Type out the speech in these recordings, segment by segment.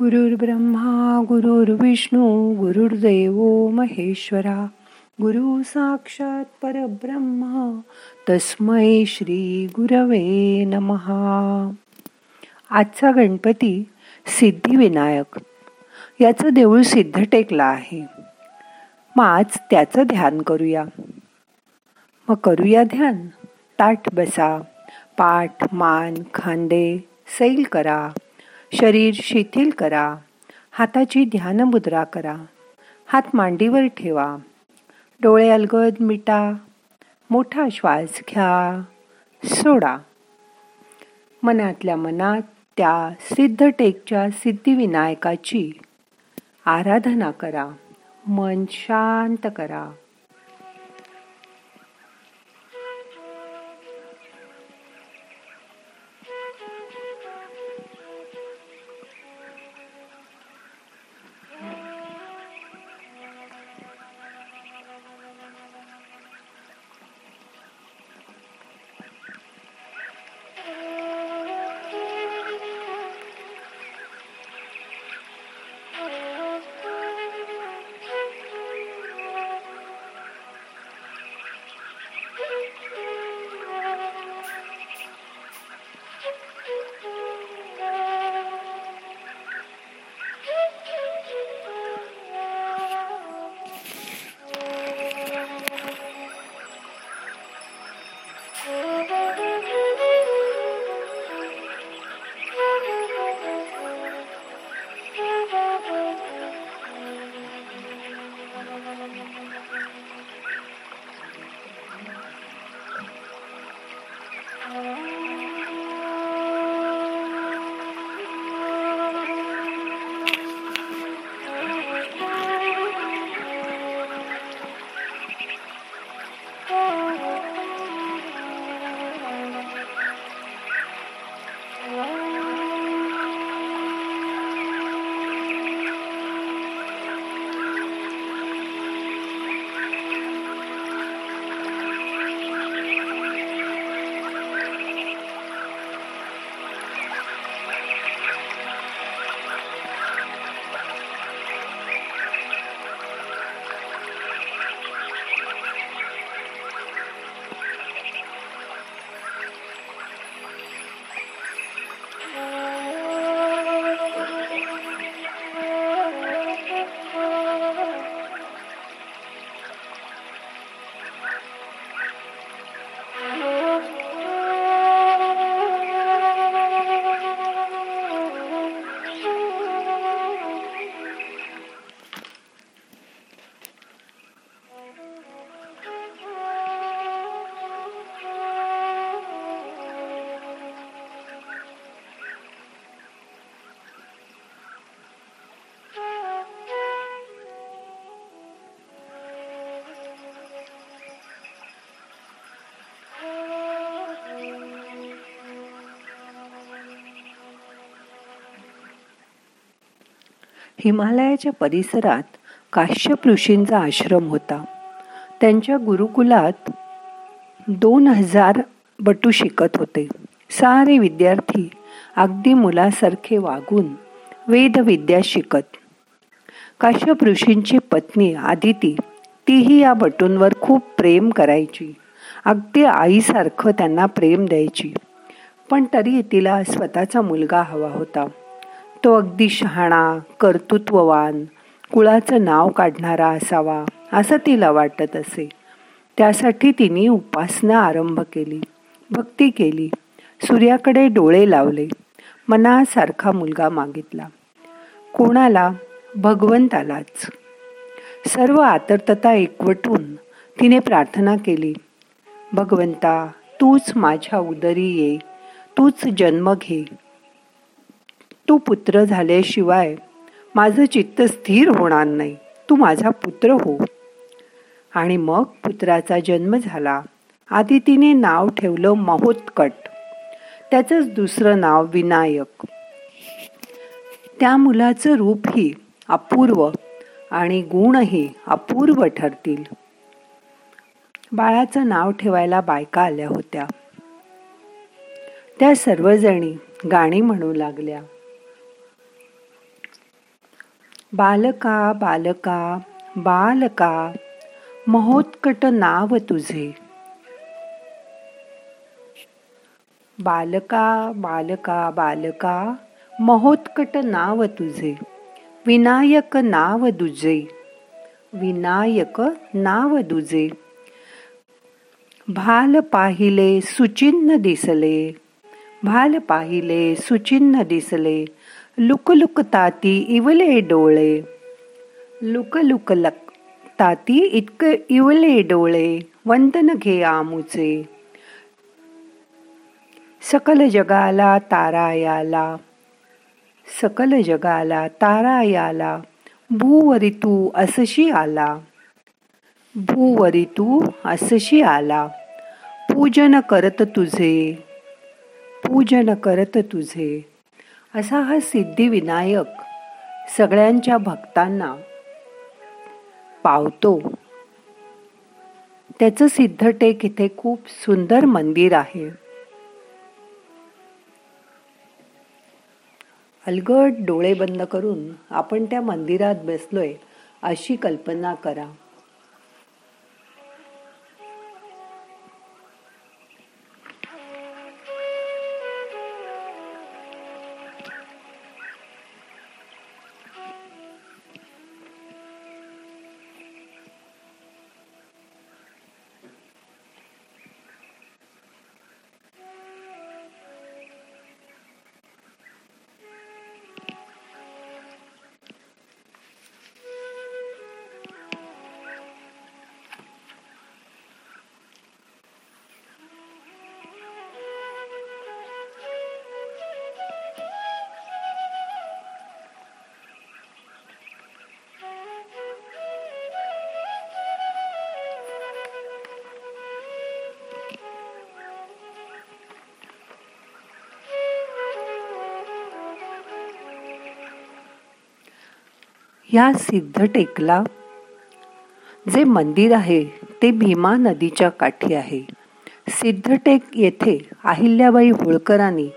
गुरुर्ब्रह्मा गुरुर्विष्णू गुरुर्देव महेश्वरा. गुरु साक्षात परब्रह्म तस्मै श्री गुरवे नमहा आजचा गणपती सिद्धिविनायक. याचं देऊळ सिद्धटेकला आहे. मग आज त्याचं ध्यान करूया. मग करूया ध्यान. ताट बसा. पाठ मान खांदे सैल करा. शरीर शिथिल करा. हाताची ध्यान मुद्रा करा. हात मांडीवर ठेवा. डोळे अलगद मिटा. मोठा श्वास घ्या. सोडा. मनातल्या मनात त्या सिद्ध टेकच्या सिद्धिविनायकाची आराधना करा. मन शांत करा. हिमालयाच्या परिसरात काश्यप ऋषींचा आश्रम होता. त्यांच्या गुरुकुलात दोन हजार बटू शिकत होते. सारे विद्यार्थी अगदी मुलासारखे वागून वेदविद्या शिकत. काश्यप ऋषींची पत्नी आदिती तीही या बटूंवर खूप प्रेम करायची. अगदी आईसारखं त्यांना प्रेम द्यायची. पण तरी तिला स्वतःचा मुलगा हवा होता. तो अगदी शहाणा कर्तृत्ववान कुळाचं नाव काढणारा असावा असं तिला वाटत असे. त्यासाठी तिने उपासना आरंभ केली भक्ती केली सूर्याकडे डोळे लावले मनासारखा मुलगा मागितला. कोणाला? भगवंतालाच. सर्व आतर्तता एकवटून तिने प्रार्थना केली भगवंता तूच माझ्या उदरी ये तूच जन्म घे तू पुत्र झाल्याशिवाय माझं चित्त स्थिर होणार नाही. तू माझा पुत्र हो. आणि मग पुत्राचा जन्म झाला. आधी तिने नाव ठेवलं महोत्कट. त्याचंच दुसरं नाव विनायक. त्या मुलाचं रूपही अपूर्व आणि गुणही अपूर्व ठरतील. बाळाचं नाव ठेवायला बायका आल्या होत्या. त्या सर्वजणी गाणी म्हणू लागल्या. बालका बालका बालका महोत्कट नाव तुझे. बालका बालका बालका महोत्कट नाव तुझे. विनायक नाव दुजे. विनायक नाव दुजे. भाल पाहिले सुचिन्ह दिसले. भाल पाहिले सुचिन्ह दिसले. लुक लुक ताती इवले डोळे लुक लुक लक ताती इतक इवले डोळे वंदन घे आमुचे सकल जगाला तारा याला सकल जगाला तारायाला भूवरी तू असशी आला भूवरी तू असशी आला पूजन करत तुझे पूजन करत तुझे असा हा सिद्धिविनायक सगळ्यांच्या भक्तांना पावतो. त्याचं सिद्धटेक इथे खूप सुंदर मंदिर आहे. अलगट डोळे बंद करून आपण त्या मंदिरात बसलोय अशी कल्पना करा. या सिद्धटेकला जे मंदिर आहे ते भीमा नदीच्या काठी आहे. सिद्धटेक येथे अहिल्याबाई होळकरांनी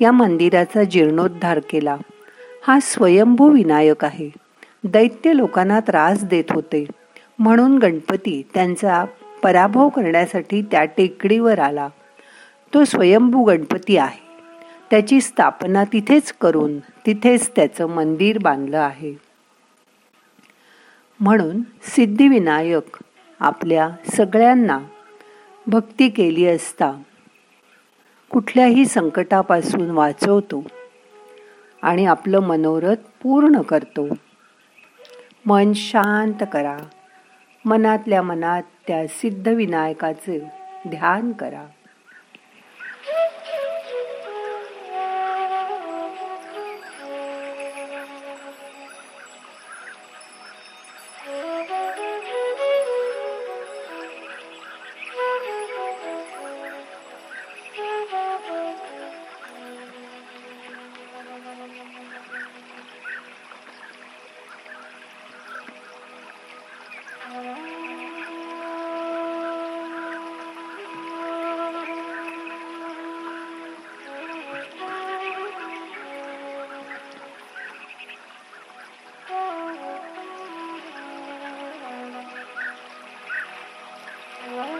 या मंदिराचा जीर्णोद्धार केला. हा स्वयंभू विनायक आहे. दैत्य लोकांना त्रास देत होते. म्हणून गणपती त्यांचा पराभव करण्यासाठी त्या टेकडीवर आला. तो स्वयंभू गणपती आहे. त्याची स्थापना तिथेच करून तिथेच त्याचं मंदिर बांधलं आहे. म्हणून सिद्धिविनायक आपल्या सगळ्यांना भक्ती केली असता कुठल्याही संकटापासून वाचवतो आणि आपलं मनोरथ पूर्ण करतो. मन शांत करा. मनातल्या मनात त्या सिद्धविनायकाचे ध्यान करा. Thank you.